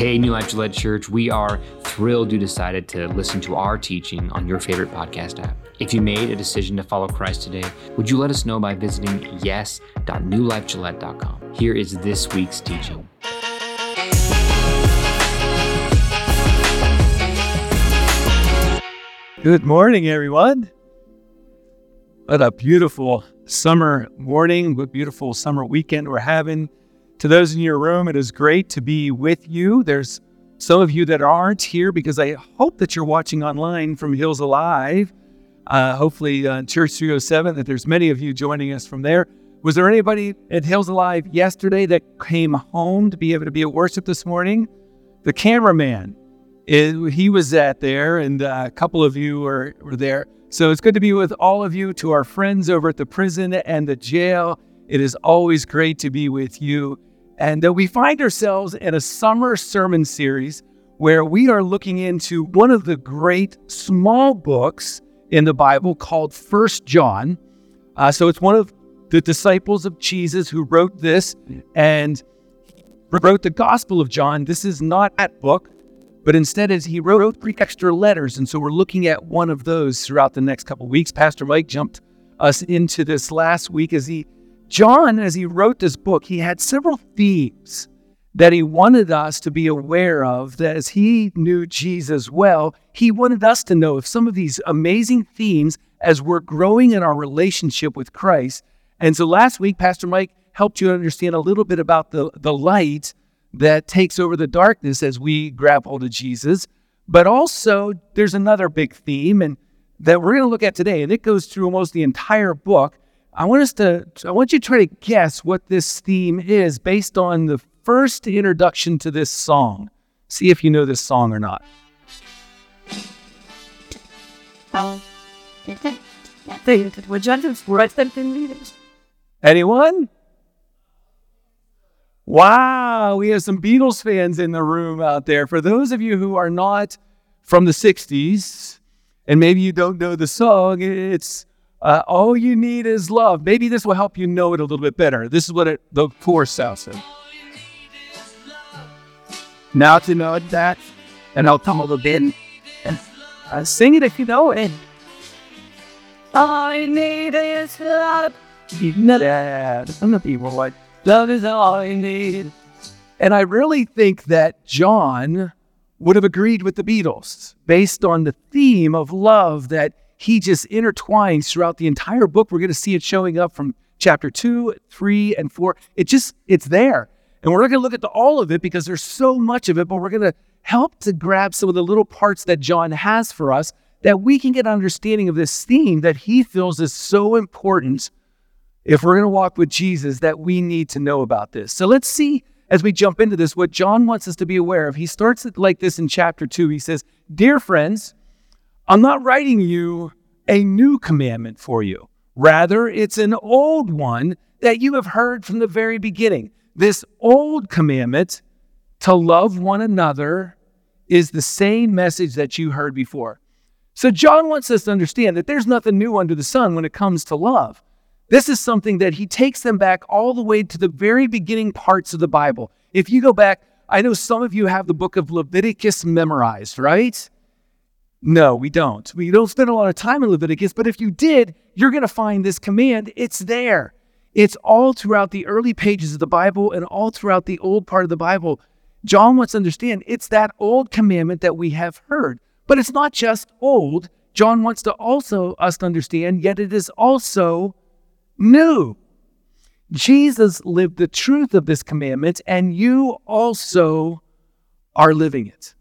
Hey, New Life Gillette Church, we are thrilled you decided to listen to our teaching on your favorite podcast app. If you made a decision to follow Christ today, would you let us know by visiting yes.newlifegillette.com? Here is this week's teaching. Good morning, everyone. What a beautiful summer morning, what beautiful summer weekend we're having. To those in your room, it is great to be with you. There's some of you that aren't here because I hope that you're watching online from Hills Alive. Uh, hopefully, uh, Church 307, that there's many of you joining us from there. Was there anybody at Hills Alive yesterday that came home to be able to be at worship this morning? The cameraman, it, he was at there, and uh, a couple of you were, were there. So it's good to be with all of you, to our friends over at the prison and the jail. It is always great to be with you. And uh, we find ourselves in a summer sermon series where we are looking into one of the great small books in the Bible called First John. Uh, so it's one of the disciples of Jesus who wrote this and wrote the Gospel of John. This is not that book, but instead as he wrote three extra letters. And so we're looking at one of those throughout the next couple weeks. Pastor Mike jumped us into this last week as he John, as he wrote this book, he had several themes that he wanted us to be aware of. That as he knew Jesus well, he wanted us to know of some of these amazing themes as we're growing in our relationship with Christ. And so last week, Pastor Mike helped you understand a little bit about the, the light that takes over the darkness as we grab hold of Jesus. But also, there's another big theme and that we're going to look at today, and it goes through almost the entire book. I want us to, I want you to try to guess what this theme is based on the first introduction to this song. See if you know this song or not. Anyone? Wow, we have some Beatles fans in the room out there. For those of you who are not from the 60s, and maybe you don't know the song, it's uh, all you need is love. Maybe this will help you know it a little bit better. This is what it, the chorus sounds like. Now to know that, and I'll come a little bit and uh, sing it if you know it. All I need is love. Yeah, I'm not evil. Like love is all I need. And I really think that John would have agreed with the Beatles based on the theme of love that he just intertwines throughout the entire book. We're going to see it showing up from chapter two, three, and four. It just, it's there. And we're not going to look at the, all of it because there's so much of it, but we're going to help to grab some of the little parts that John has for us that we can get an understanding of this theme that he feels is so important if we're going to walk with Jesus that we need to know about this. So let's see as we jump into this what John wants us to be aware of. He starts it like this in chapter 2. He says, "Dear friends, I'm not writing you a new commandment for you. Rather, it's an old one that you have heard from the very beginning. This old commandment to love one another is the same message that you heard before. So, John wants us to understand that there's nothing new under the sun when it comes to love. This is something that he takes them back all the way to the very beginning parts of the Bible. If you go back, I know some of you have the book of Leviticus memorized, right? No, we don't. We don't spend a lot of time in Leviticus, but if you did, you're going to find this command. It's there. It's all throughout the early pages of the Bible and all throughout the old part of the Bible. John wants to understand it's that old commandment that we have heard. But it's not just old. John wants to also us to understand, yet it is also new. Jesus lived the truth of this commandment, and you also are living it.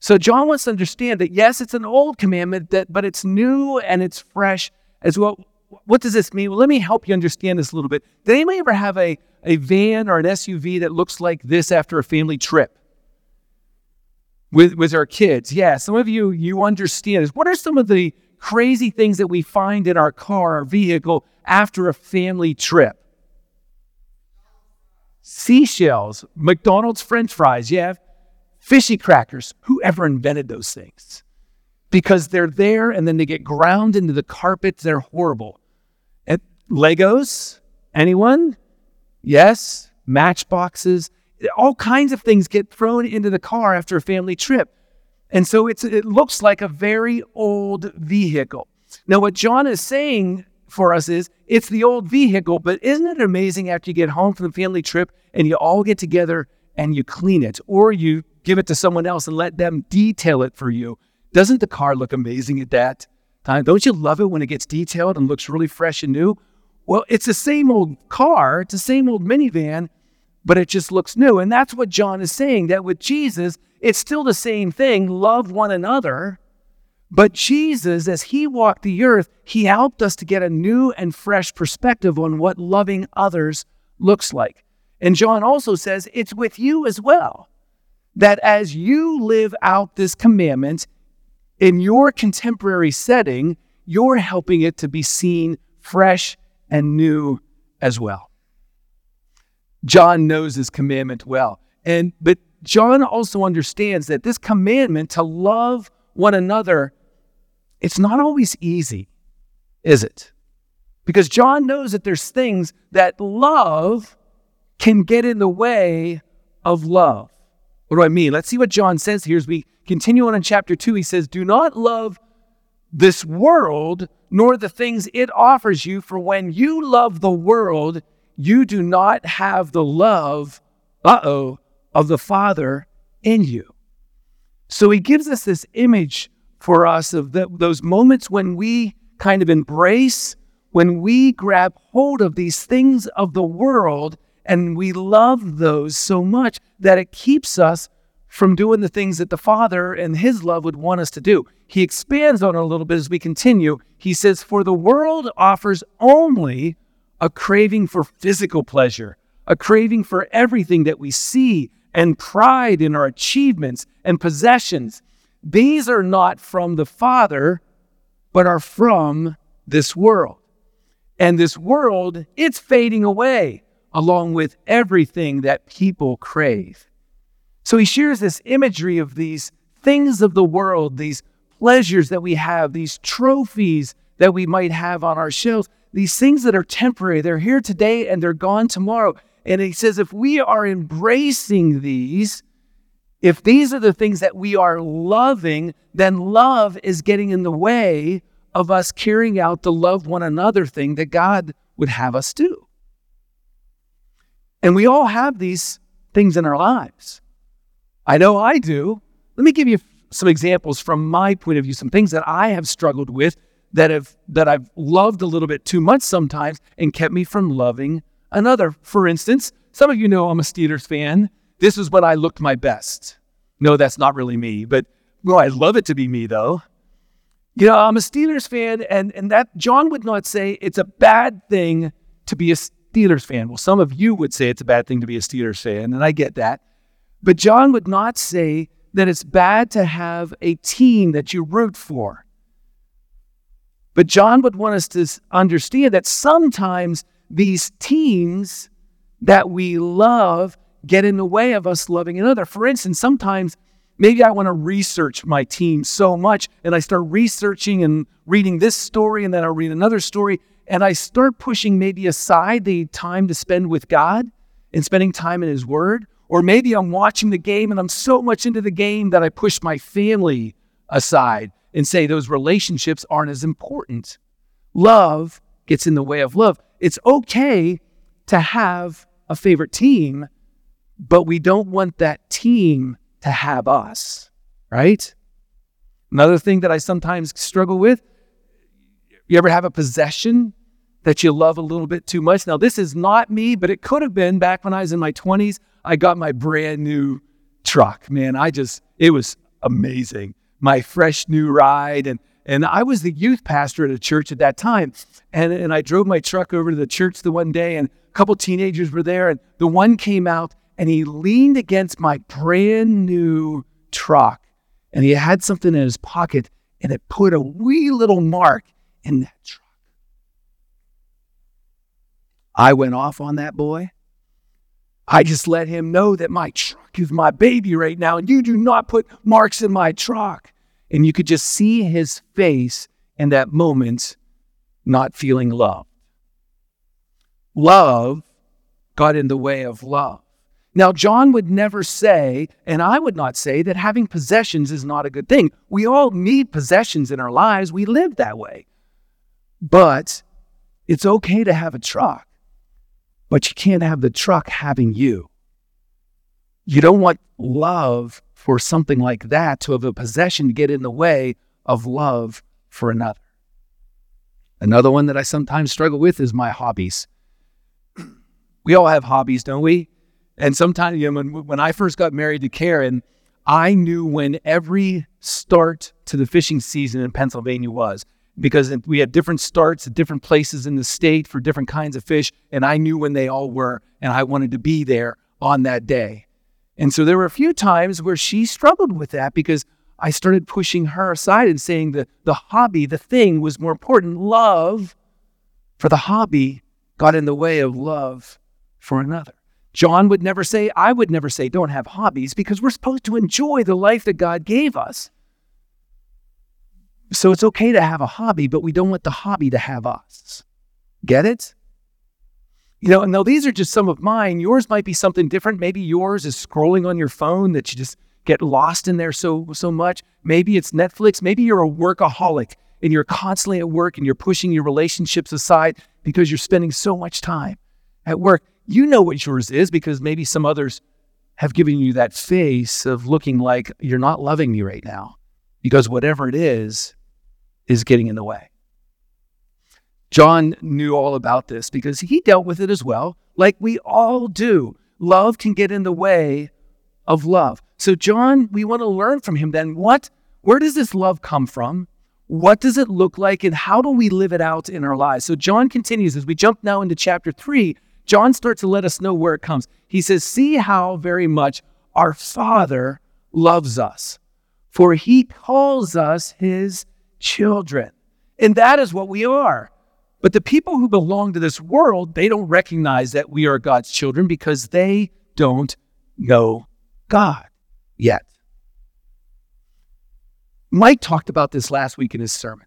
So John wants to understand that yes, it's an old commandment, that but it's new and it's fresh as well. What does this mean? Well, let me help you understand this a little bit. Did anybody ever have a, a van or an SUV that looks like this after a family trip? With, with our kids. Yeah, some of you you understand this. What are some of the crazy things that we find in our car, our vehicle, after a family trip? Seashells, McDonald's French fries. Yeah, fishy crackers. Whoever invented those things? Because they're there and then they get ground into the carpet. They're horrible. Legos? Anyone? Yes. Matchboxes. All kinds of things get thrown into the car after a family trip. And so it looks like a very old vehicle. Now, what John is saying for us is it's the old vehicle, but isn't it amazing after you get home from the family trip and you all get together and you clean it or you give it to someone else and let them detail it for you? Doesn't the car look amazing at that time? Don't you love it when it gets detailed and looks really fresh and new? Well, it's the same old car, it's the same old minivan, but it just looks new. And that's what John is saying that with Jesus, it's still the same thing love one another. But Jesus, as he walked the earth, he helped us to get a new and fresh perspective on what loving others looks like. And John also says it's with you as well. That as you live out this commandment in your contemporary setting, you're helping it to be seen fresh and new as well. John knows his commandment well. And but John also understands that this commandment to love one another it's not always easy, is it? Because John knows that there's things that love can get in the way of love. What do I mean? Let's see what John says here as we continue on in chapter 2. He says, Do not love this world nor the things it offers you, for when you love the world, you do not have the love, uh oh, of the Father in you. So he gives us this image for us of the, those moments when we kind of embrace, when we grab hold of these things of the world and we love those so much that it keeps us from doing the things that the Father and His love would want us to do. He expands on it a little bit as we continue. He says, For the world offers only a craving for physical pleasure, a craving for everything that we see, and pride in our achievements and possessions. These are not from the Father, but are from this world. And this world, it's fading away along with everything that people crave. So he shares this imagery of these things of the world, these pleasures that we have, these trophies that we might have on our shelves, these things that are temporary. They're here today and they're gone tomorrow. And he says, if we are embracing these, if these are the things that we are loving, then love is getting in the way of us carrying out the love one another thing that God would have us do. And we all have these things in our lives. I know I do. Let me give you some examples from my point of view, some things that I have struggled with that have that I've loved a little bit too much sometimes and kept me from loving another. For instance, some of you know I'm a Steelers fan. This is when I looked my best. No, that's not really me, but well, I'd love it to be me though. You know, I'm a Steelers fan, and, and that John would not say it's a bad thing to be a Steelers fan. Well, some of you would say it's a bad thing to be a Steelers fan, and I get that. But John would not say that it's bad to have a team that you root for. But John would want us to understand that sometimes these teams that we love get in the way of us loving another. For instance, sometimes maybe I want to research my team so much and I start researching and reading this story and then I'll read another story and I start pushing maybe aside the time to spend with God and spending time in His Word. Or maybe I'm watching the game and I'm so much into the game that I push my family aside and say those relationships aren't as important. Love gets in the way of love. It's okay to have a favorite team, but we don't want that team to have us, right? Another thing that I sometimes struggle with you ever have a possession that you love a little bit too much? Now, this is not me, but it could have been back when I was in my 20s. I got my brand new truck. Man, I just, it was amazing. My fresh new ride. And, and I was the youth pastor at a church at that time. And, and I drove my truck over to the church the one day, and a couple teenagers were there. And the one came out and he leaned against my brand new truck and he had something in his pocket and it put a wee little mark in that truck. I went off on that boy. I just let him know that my truck is my baby right now and you do not put marks in my truck. And you could just see his face in that moment not feeling loved. love got in the way of love. Now, John would never say, and I would not say, that having possessions is not a good thing. We all need possessions in our lives. We live that way. But it's okay to have a truck, but you can't have the truck having you. You don't want love for something like that to have a possession to get in the way of love for another. Another one that I sometimes struggle with is my hobbies. We all have hobbies, don't we? And sometimes, you know, when, when I first got married to Karen, I knew when every start to the fishing season in Pennsylvania was because we had different starts at different places in the state for different kinds of fish, and I knew when they all were, and I wanted to be there on that day. And so there were a few times where she struggled with that because I started pushing her aside and saying that the hobby, the thing was more important. Love for the hobby got in the way of love for another. John would never say, I would never say, don't have hobbies because we're supposed to enjoy the life that God gave us. So it's okay to have a hobby, but we don't want the hobby to have us. Get it? You know, and now these are just some of mine. Yours might be something different. Maybe yours is scrolling on your phone that you just get lost in there so so much. Maybe it's Netflix. Maybe you're a workaholic and you're constantly at work and you're pushing your relationships aside because you're spending so much time at work you know what yours is because maybe some others have given you that face of looking like you're not loving me right now because whatever it is is getting in the way. John knew all about this because he dealt with it as well, like we all do. Love can get in the way of love. So John, we want to learn from him then what where does this love come from? What does it look like and how do we live it out in our lives? So John continues as we jump now into chapter 3 John starts to let us know where it comes. He says, See how very much our Father loves us, for he calls us his children. And that is what we are. But the people who belong to this world, they don't recognize that we are God's children because they don't know God yet. Mike talked about this last week in his sermon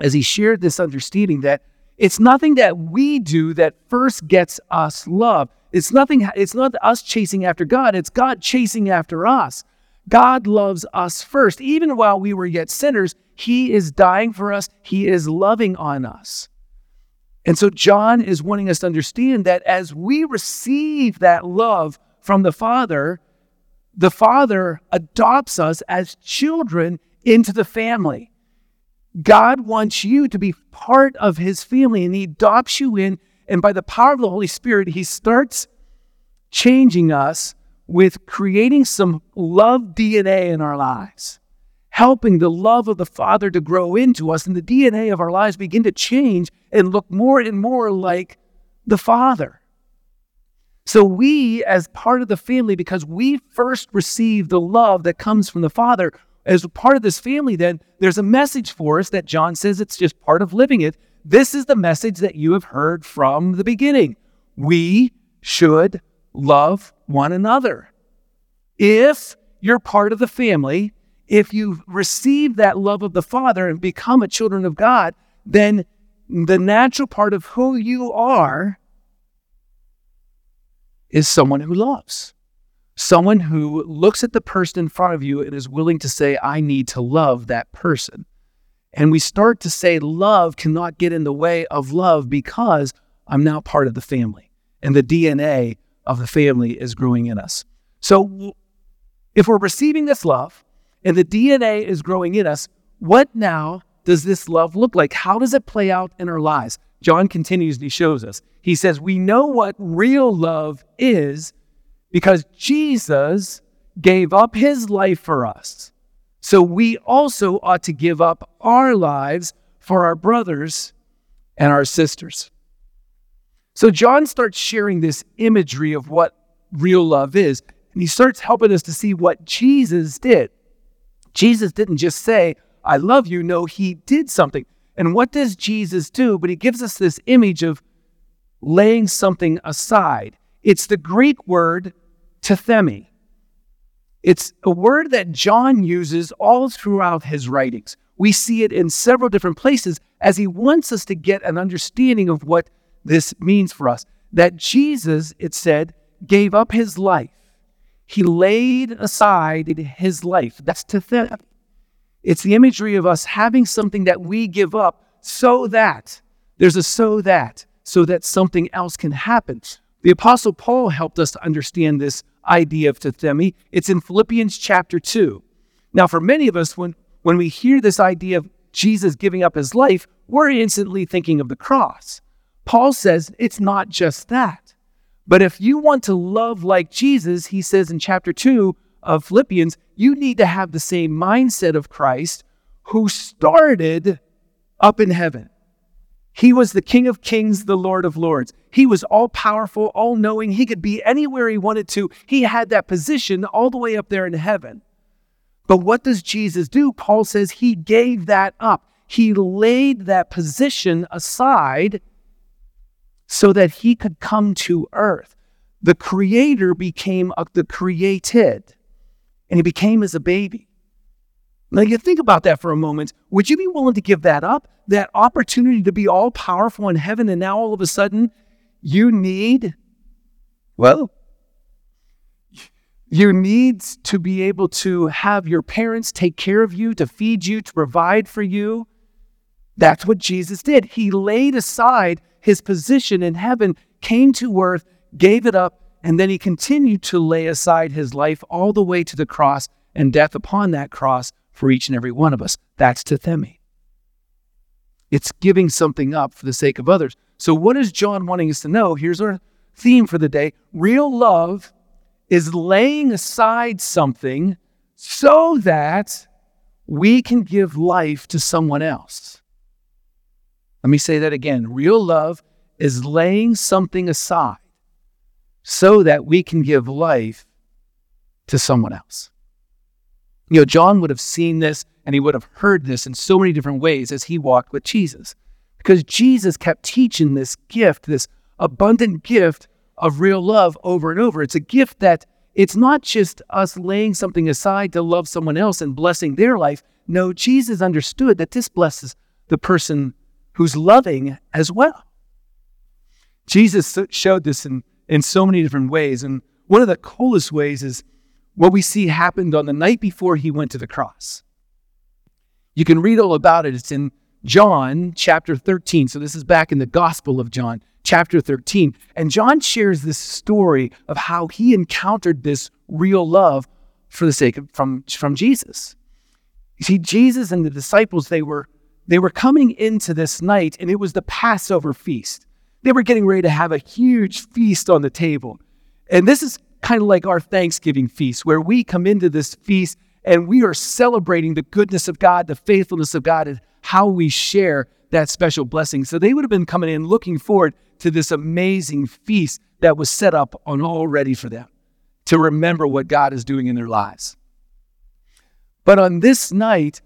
as he shared this understanding that it's nothing that we do that first gets us love. It's nothing, it's not us chasing after God, it's God chasing after us. God loves us first. Even while we were yet sinners, He is dying for us, He is loving on us. And so John is wanting us to understand that as we receive that love from the Father, the Father adopts us as children into the family. God wants you to be part of his family and he adopts you in. And by the power of the Holy Spirit, he starts changing us with creating some love DNA in our lives, helping the love of the Father to grow into us, and the DNA of our lives begin to change and look more and more like the Father. So, we, as part of the family, because we first received the love that comes from the Father, as part of this family, then there's a message for us that John says it's just part of living it. This is the message that you have heard from the beginning. We should love one another. If you're part of the family, if you've received that love of the Father and become a children of God, then the natural part of who you are is someone who loves someone who looks at the person in front of you and is willing to say, I need to love that person. And we start to say, love cannot get in the way of love because I'm now part of the family. And the DNA of the family is growing in us. So if we're receiving this love and the DNA is growing in us, what now does this love look like? How does it play out in our lives? John continues and he shows us. He says, We know what real love is because Jesus gave up his life for us. So we also ought to give up our lives for our brothers and our sisters. So John starts sharing this imagery of what real love is, and he starts helping us to see what Jesus did. Jesus didn't just say, I love you. No, he did something. And what does Jesus do? But he gives us this image of laying something aside. It's the Greek word tithemi. It's a word that John uses all throughout his writings. We see it in several different places as he wants us to get an understanding of what this means for us. That Jesus, it said, gave up his life. He laid aside his life. That's to. It's the imagery of us having something that we give up so that there's a so that, so that something else can happen. The Apostle Paul helped us to understand this idea of tithemi. It's in Philippians chapter 2. Now, for many of us, when, when we hear this idea of Jesus giving up his life, we're instantly thinking of the cross. Paul says it's not just that. But if you want to love like Jesus, he says in chapter 2 of Philippians, you need to have the same mindset of Christ who started up in heaven. He was the King of Kings, the Lord of Lords. He was all powerful, all knowing. He could be anywhere he wanted to. He had that position all the way up there in heaven. But what does Jesus do? Paul says he gave that up. He laid that position aside so that he could come to earth. The creator became a, the created, and he became as a baby. Now, you think about that for a moment. Would you be willing to give that up? That opportunity to be all powerful in heaven, and now all of a sudden you need, well, you need to be able to have your parents take care of you, to feed you, to provide for you. That's what Jesus did. He laid aside his position in heaven, came to earth, gave it up, and then he continued to lay aside his life all the way to the cross and death upon that cross for each and every one of us. That's tithemi. It's giving something up for the sake of others. So, what is John wanting us to know? Here's our theme for the day real love is laying aside something so that we can give life to someone else. Let me say that again. Real love is laying something aside so that we can give life to someone else. You know, John would have seen this and he would have heard this in so many different ways as he walked with Jesus because Jesus kept teaching this gift, this abundant gift of real love over and over. It's a gift that it's not just us laying something aside to love someone else and blessing their life. No, Jesus understood that this blesses the person who's loving as well. Jesus showed this in, in so many different ways. And one of the coolest ways is what we see happened on the night before he went to the cross. You can read all about it. It's in John chapter 13. So this is back in the Gospel of John, chapter 13. And John shares this story of how he encountered this real love for the sake of from, from Jesus. You see, Jesus and the disciples, they were they were coming into this night, and it was the Passover feast. They were getting ready to have a huge feast on the table. And this is kind of like our Thanksgiving feast, where we come into this feast and we are celebrating the goodness of God, the faithfulness of God, and how we share that special blessing. So they would have been coming in looking forward to this amazing feast that was set up on all ready for them to remember what God is doing in their lives. But on this night,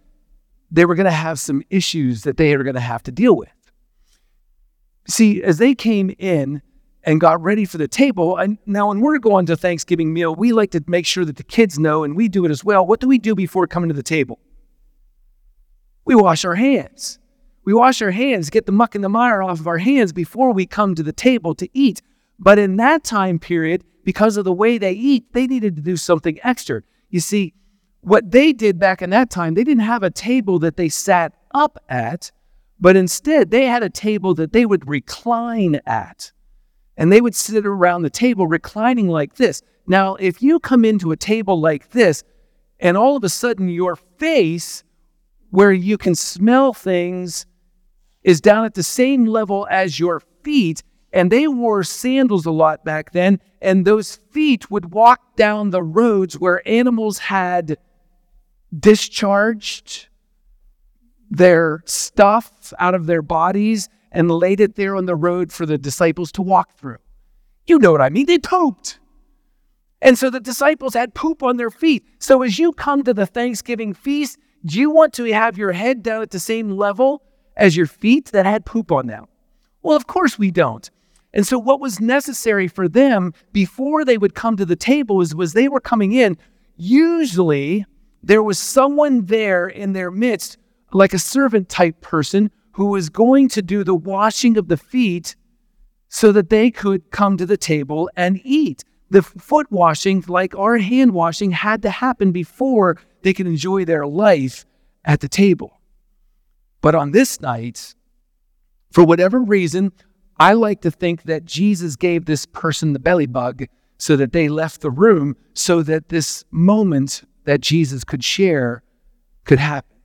they were going to have some issues that they were going to have to deal with. See, as they came in and got ready for the table, and now when we're going to Thanksgiving meal, we like to make sure that the kids know, and we do it as well. What do we do before coming to the table? We wash our hands. We wash our hands, get the muck and the mire off of our hands before we come to the table to eat. But in that time period, because of the way they eat, they needed to do something extra. You see, what they did back in that time, they didn't have a table that they sat up at, but instead they had a table that they would recline at. And they would sit around the table reclining like this. Now, if you come into a table like this, and all of a sudden your face where you can smell things is down at the same level as your feet. And they wore sandals a lot back then, and those feet would walk down the roads where animals had discharged their stuff out of their bodies and laid it there on the road for the disciples to walk through. You know what I mean? They pooped. And so the disciples had poop on their feet. So as you come to the Thanksgiving feast, do you want to have your head down at the same level as your feet that had poop on them? Well, of course we don't. And so what was necessary for them before they would come to the table is was they were coming in, usually there was someone there in their midst, like a servant type person, who was going to do the washing of the feet so that they could come to the table and eat. The foot washing, like our hand washing, had to happen before they could enjoy their life at the table. But on this night, for whatever reason, I like to think that Jesus gave this person the belly bug so that they left the room so that this moment that Jesus could share could happen.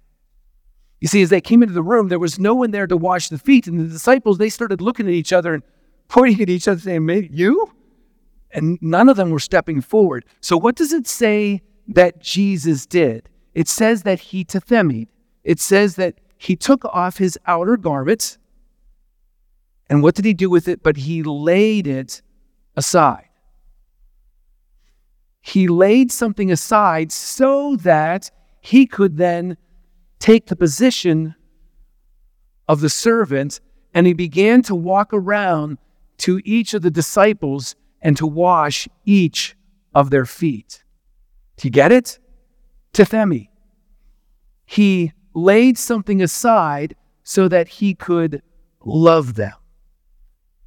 You see, as they came into the room, there was no one there to wash the feet. And the disciples, they started looking at each other and pointing at each other, saying, You? And none of them were stepping forward. So, what does it say that Jesus did? It says that he tethemied. It says that he took off his outer garments. And what did he do with it? But he laid it aside. He laid something aside so that he could then take the position of the servant and he began to walk around to each of the disciples and to wash each of their feet. Do you get it? Tithemi. He laid something aside so that he could love them.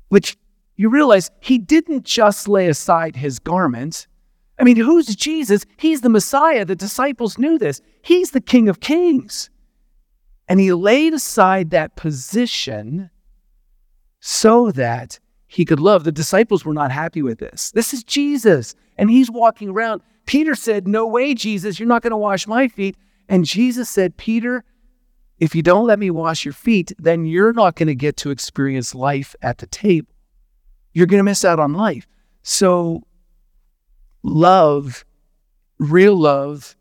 Which you realize he didn't just lay aside his garments. I mean, who's Jesus? He's the Messiah. The disciples knew this. He's the King of Kings. And he laid aside that position so that he could love. The disciples were not happy with this. This is Jesus, and he's walking around. Peter said, No way, Jesus, you're not going to wash my feet. And Jesus said, Peter, if you don't let me wash your feet, then you're not going to get to experience life at the table. You're going to miss out on life. So, love, real love,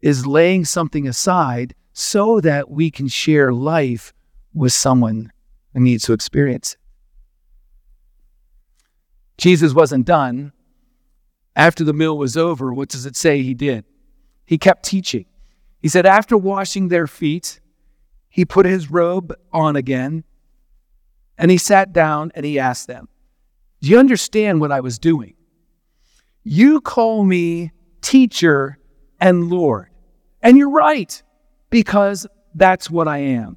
is laying something aside so that we can share life with someone who needs to experience it. Jesus wasn't done. After the meal was over, what does it say he did? He kept teaching. He said, after washing their feet, he put his robe on again and he sat down and he asked them, Do you understand what I was doing? You call me teacher and Lord. And you're right, because that's what I am.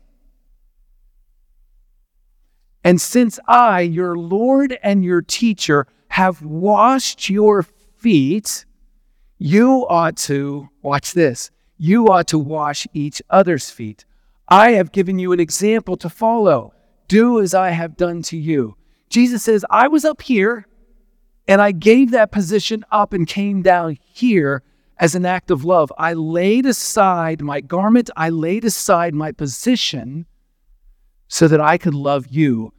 And since I, your Lord and your teacher, have washed your feet, you ought to, watch this, you ought to wash each other's feet. I have given you an example to follow. Do as I have done to you. Jesus says, I was up here and I gave that position up and came down here as an act of love. I laid aside my garment, I laid aside my position so that I could love you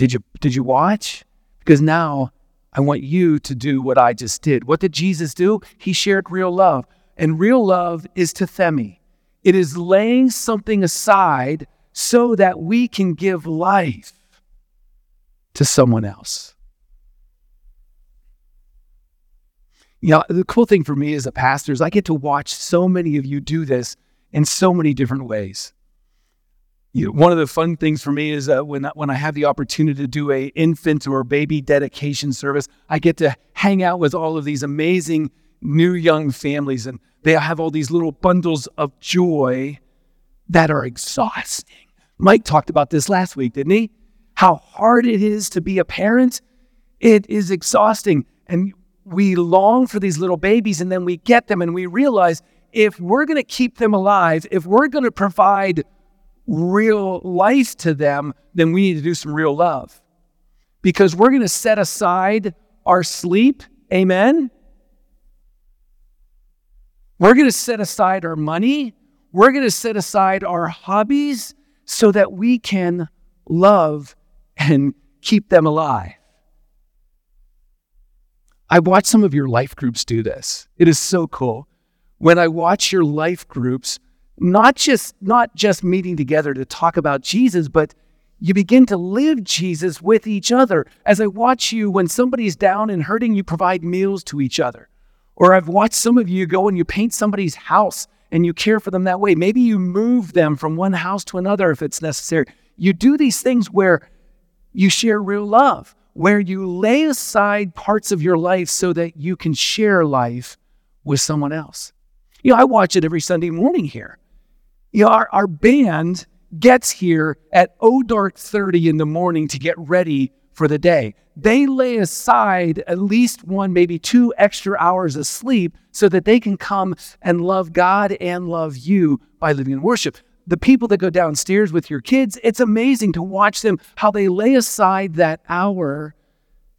did you did you watch? Because now I want you to do what I just did. What did Jesus do? He shared real love. And real love is tithemi. It is laying something aside so that we can give life to someone else. You know, the cool thing for me as a pastor is I get to watch so many of you do this in so many different ways you know, one of the fun things for me is uh, when when I have the opportunity to do a infant or baby dedication service, I get to hang out with all of these amazing new young families, and they have all these little bundles of joy that are exhausting. Mike talked about this last week, didn't he? How hard it is to be a parent. It is exhausting, and we long for these little babies, and then we get them, and we realize if we're going to keep them alive, if we're going to provide real life to them, then we need to do some real love. Because we're going to set aside our sleep. Amen. We're going to set aside our money. We're going to set aside our hobbies so that we can love and keep them alive. I watch some of your life groups do this. It is so cool. When I watch your life groups, not just not just meeting together to talk about Jesus, but you begin to live Jesus with each other. As I watch you, when somebody's down and hurting, you provide meals to each other. Or I've watched some of you go and you paint somebody's house and you care for them that way. Maybe you move them from one house to another if it's necessary. You do these things where you share real love, where you lay aside parts of your life so that you can share life with someone else. You know, I watch it every Sunday morning here. You know, our, our band gets here at oh dark 30 in the morning to get ready for the day. They lay aside at least one, maybe two extra hours of sleep so that they can come and love God and love you by living in worship. The people that go downstairs with your kids, it's amazing to watch them, how they lay aside that hour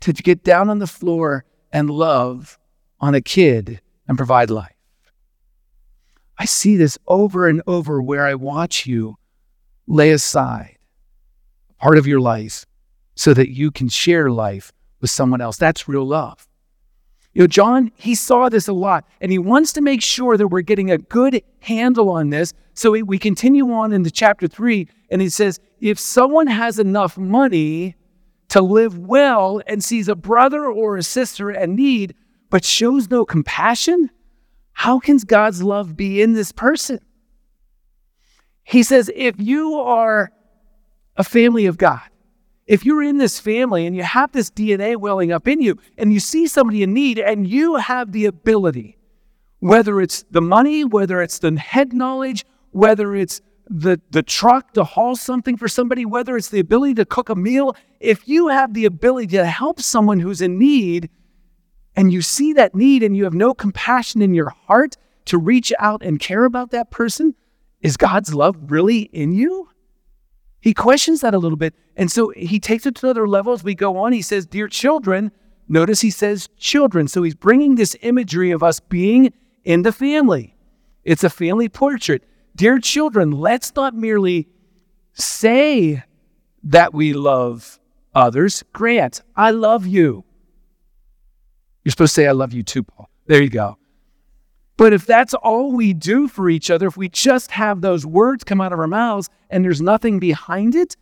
to get down on the floor and love on a kid and provide life. I see this over and over where I watch you lay aside part of your life so that you can share life with someone else. That's real love. You know, John, he saw this a lot, and he wants to make sure that we're getting a good handle on this. So we continue on into chapter three, and he says, if someone has enough money to live well and sees a brother or a sister in need, but shows no compassion, how can God's love be in this person? He says, if you are a family of God, if you're in this family and you have this DNA welling up in you and you see somebody in need and you have the ability, whether it's the money, whether it's the head knowledge, whether it's the, the truck to haul something for somebody, whether it's the ability to cook a meal, if you have the ability to help someone who's in need and you see that need and you have no compassion in your heart to reach out and care about that person, is God's love really in you? He questions that a little bit. And so he takes it to another level as we go on. He says, Dear children, notice he says children. So he's bringing this imagery of us being in the family. It's a family portrait. Dear children, let's not merely say that we love others. Grant, I love you. You're supposed to say, I love you too, Paul. There you go. But if that's all we do for each other, if we just have those words come out of our mouths and there's nothing behind it,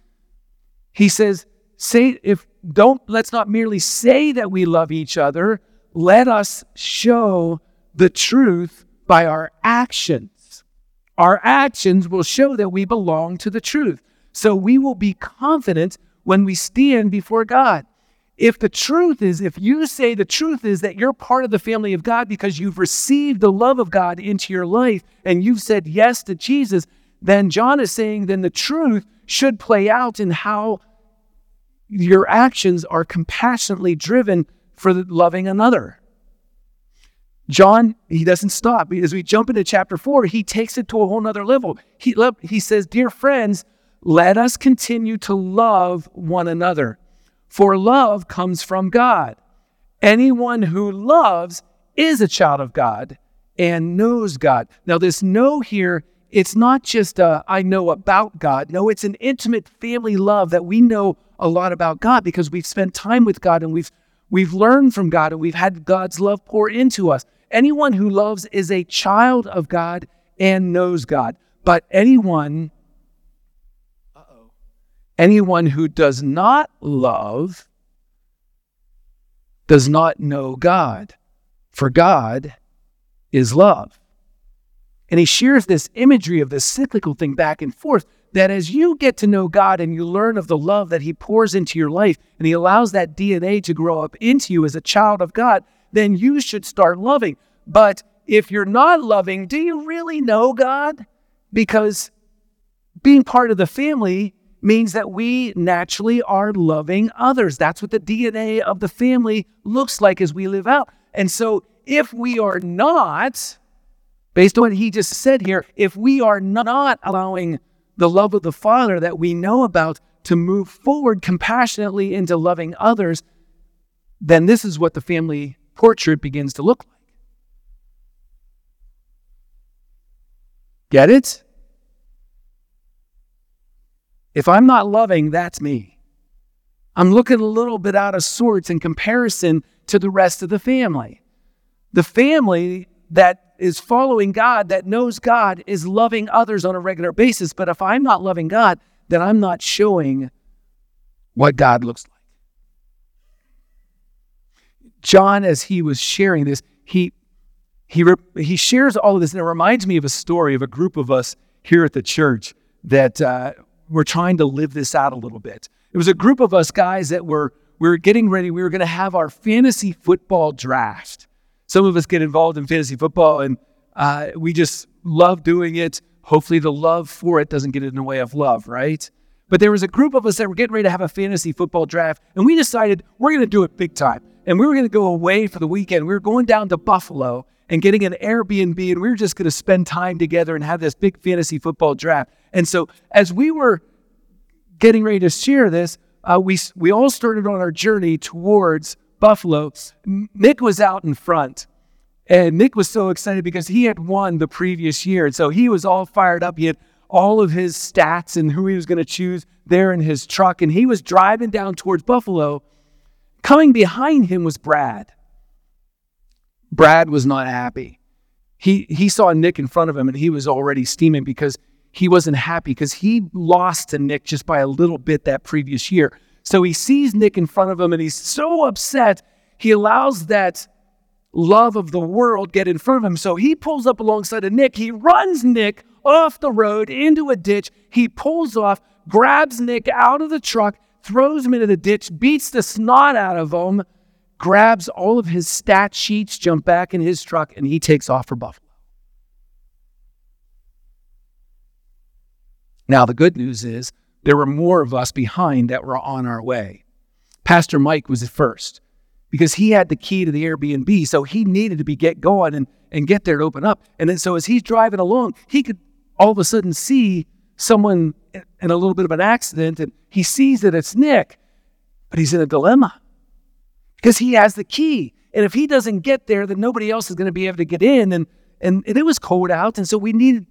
he says, say if don't let's not merely say that we love each other, let us show the truth by our actions. Our actions will show that we belong to the truth. So we will be confident when we stand before God. If the truth is, if you say the truth is that you're part of the family of God because you've received the love of God into your life and you've said yes to Jesus, then John is saying then the truth should play out in how your actions are compassionately driven for loving another. John, he doesn't stop. As we jump into chapter four, he takes it to a whole nother level. He, he says, Dear friends, let us continue to love one another for love comes from God. Anyone who loves is a child of God and knows God. Now, this know here, it's not just a, I know about God. No, it's an intimate family love that we know a lot about God because we've spent time with God and we've we've learned from God and we've had God's love pour into us. Anyone who loves is a child of God and knows God. But anyone Anyone who does not love does not know God, for God is love. And he shares this imagery of this cyclical thing back and forth that as you get to know God and you learn of the love that he pours into your life and he allows that DNA to grow up into you as a child of God, then you should start loving. But if you're not loving, do you really know God? Because being part of the family means that we naturally are loving others. That's what the DNA of the family looks like as we live out. And so, if we are not, based on what he just said here, if we are not allowing the love of the Father that we know about to move forward compassionately into loving others, then this is what the family portrait begins to look like. Get it? If I'm not loving, that's me. I'm looking a little bit out of sorts in comparison to the rest of the family. The family that is following God, that knows God, is loving others on a regular basis. But if I'm not loving God, then I'm not showing what God looks like. John, as he was sharing this, he he he shares all of this, and it reminds me of a story of a group of us here at the church that uh, we're trying to live this out a little bit. It was a group of us guys that were we were getting ready. We were going to have our fantasy football draft. Some of us get involved in fantasy football, and uh, we just love doing it. Hopefully, the love for it doesn't get in the way of love, right? But there was a group of us that were getting ready to have a fantasy football draft, and we decided we're going to do it big time. And we were going to go away for the weekend. We were going down to Buffalo and getting an Airbnb, and we were just going to spend time together and have this big fantasy football draft. And so, as we were getting ready to share this, uh, we we all started on our journey towards Buffalo. Nick was out in front, and Nick was so excited because he had won the previous year, and so he was all fired up. He had all of his stats and who he was going to choose there in his truck, and he was driving down towards Buffalo. Coming behind him was Brad. Brad was not happy. He he saw Nick in front of him, and he was already steaming because he wasn't happy because he lost to Nick just by a little bit that previous year. So he sees Nick in front of him and he's so upset. He allows that love of the world get in front of him. So he pulls up alongside of Nick. He runs Nick off the road into a ditch. He pulls off, grabs Nick out of the truck, throws him into the ditch, beats the snot out of him, grabs all of his stat sheets, jump back in his truck, and he takes off for Buffalo. Now, the good news is there were more of us behind that were on our way. Pastor Mike was at first because he had the key to the Airbnb, so he needed to be get going and, and get there to open up. And then so as he's driving along, he could all of a sudden see someone in a little bit of an accident and he sees that it's Nick, but he's in a dilemma because he has the key. And if he doesn't get there, then nobody else is going to be able to get in. And, and, and it was cold out. And so we needed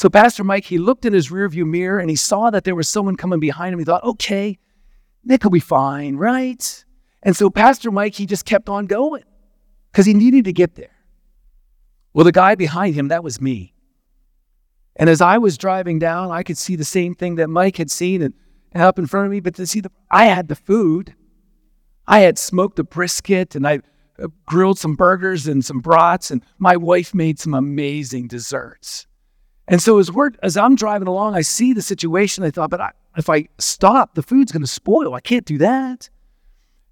so Pastor Mike, he looked in his rearview mirror and he saw that there was someone coming behind him. He thought, okay, Nick will be fine, right? And so Pastor Mike, he just kept on going because he needed to get there. Well, the guy behind him, that was me. And as I was driving down, I could see the same thing that Mike had seen and, and up in front of me, but to see the, I had the food. I had smoked a brisket and I uh, grilled some burgers and some brats, and my wife made some amazing desserts. And so as we're as I'm driving along, I see the situation. I thought, but I, if I stop, the food's going to spoil. I can't do that.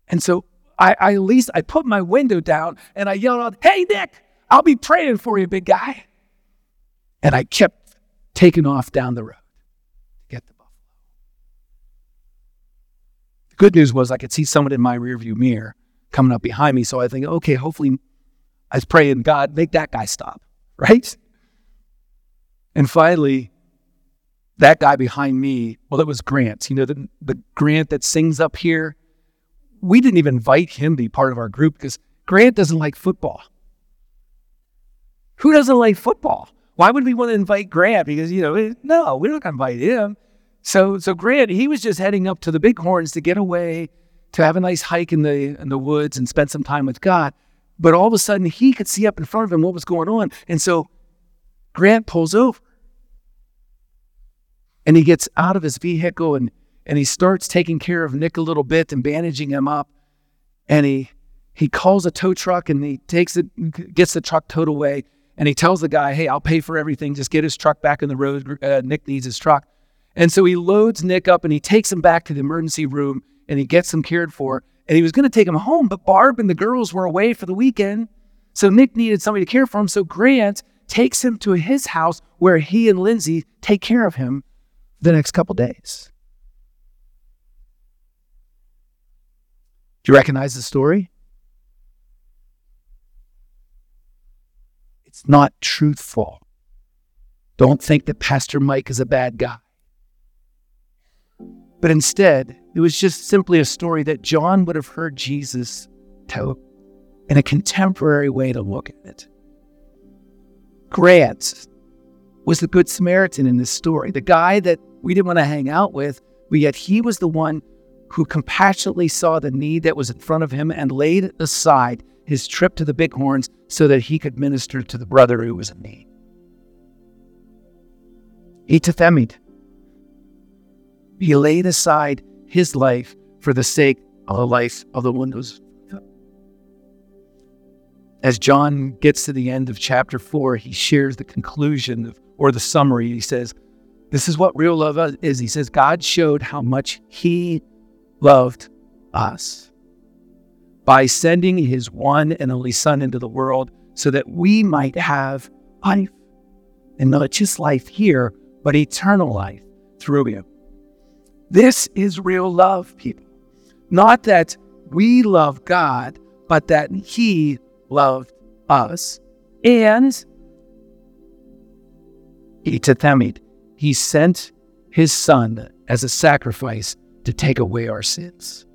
And so I, I at least I put my window down and I yelled out, "Hey Nick, I'll be praying for you, big guy." And I kept taking off down the road to get the buffalo. The good news was I could see someone in my rearview mirror coming up behind me. So I think, okay, hopefully, I was praying, God, make that guy stop, right? And finally, that guy behind me, well, it was Grant. You know, the, the Grant that sings up here. We didn't even invite him to be part of our group because Grant doesn't like football. Who doesn't like football? Why would we want to invite Grant? Because, you know, no, we're not going to invite him. So, so Grant, he was just heading up to the Bighorns to get away, to have a nice hike in the in the woods and spend some time with God. But all of a sudden, he could see up in front of him what was going on, and so Grant pulls over and he gets out of his vehicle and, and he starts taking care of Nick a little bit and bandaging him up. And he, he calls a tow truck and he takes it, gets the truck towed away. And he tells the guy, hey, I'll pay for everything. Just get his truck back in the road. Uh, Nick needs his truck. And so he loads Nick up and he takes him back to the emergency room and he gets him cared for. And he was going to take him home, but Barb and the girls were away for the weekend. So Nick needed somebody to care for him. So Grant takes him to his house where he and Lindsay take care of him the next couple days. Do you recognize the story? It's not truthful. Don't think that Pastor Mike is a bad guy. But instead, it was just simply a story that John would have heard Jesus tell in a contemporary way to look at it. Grant was the Good Samaritan in this story, the guy that we didn't want to hang out with, but yet he was the one who compassionately saw the need that was in front of him and laid aside his trip to the Bighorns so that he could minister to the brother who was in need. He tithemied. He laid aside his life for the sake of the life of the one who's. As John gets to the end of chapter four, he shares the conclusion of, or the summary. He says, this is what real love is. He says, God showed how much He loved us by sending His one and only Son into the world so that we might have life. And not just life here, but eternal life through Him. This is real love, people. Not that we love God, but that He loved us. And Itathemid, He sent His Son as a sacrifice to take away our sins.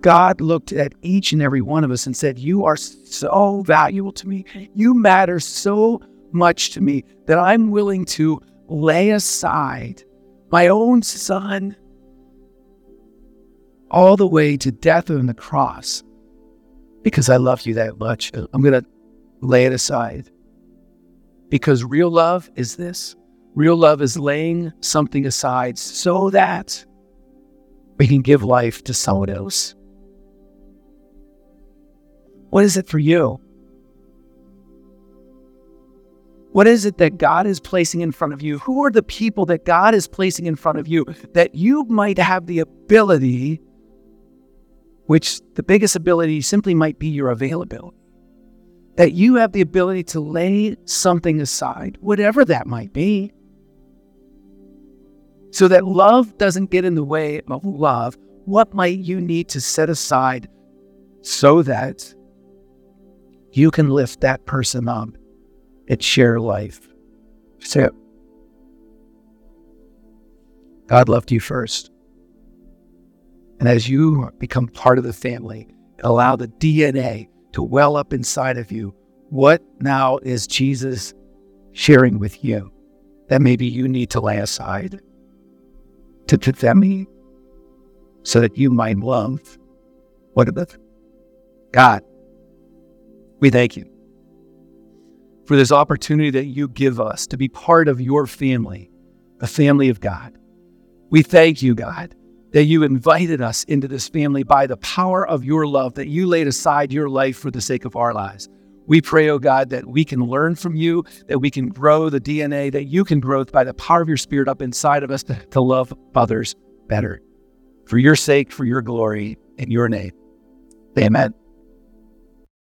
God looked at each and every one of us and said, You are so valuable to me. You matter so much to me that I'm willing to lay aside my own son all the way to death on the cross because I love you that much. I'm going to lay it aside. Because real love is this real love is laying something aside so that we can give life to someone else. What is it for you? What is it that God is placing in front of you? Who are the people that God is placing in front of you that you might have the ability, which the biggest ability simply might be your availability, that you have the ability to lay something aside, whatever that might be, so that love doesn't get in the way of love? What might you need to set aside so that you can lift that person up and share life. So, God loved you first. And as you become part of the family, allow the DNA to well up inside of you. What now is Jesus sharing with you that maybe you need to lay aside to, them so that you might love what about God we thank you for this opportunity that you give us to be part of your family, the family of God. We thank you, God, that you invited us into this family by the power of your love, that you laid aside your life for the sake of our lives. We pray, oh God, that we can learn from you, that we can grow the DNA, that you can grow by the power of your spirit up inside of us to love others better. For your sake, for your glory, in your name. Amen.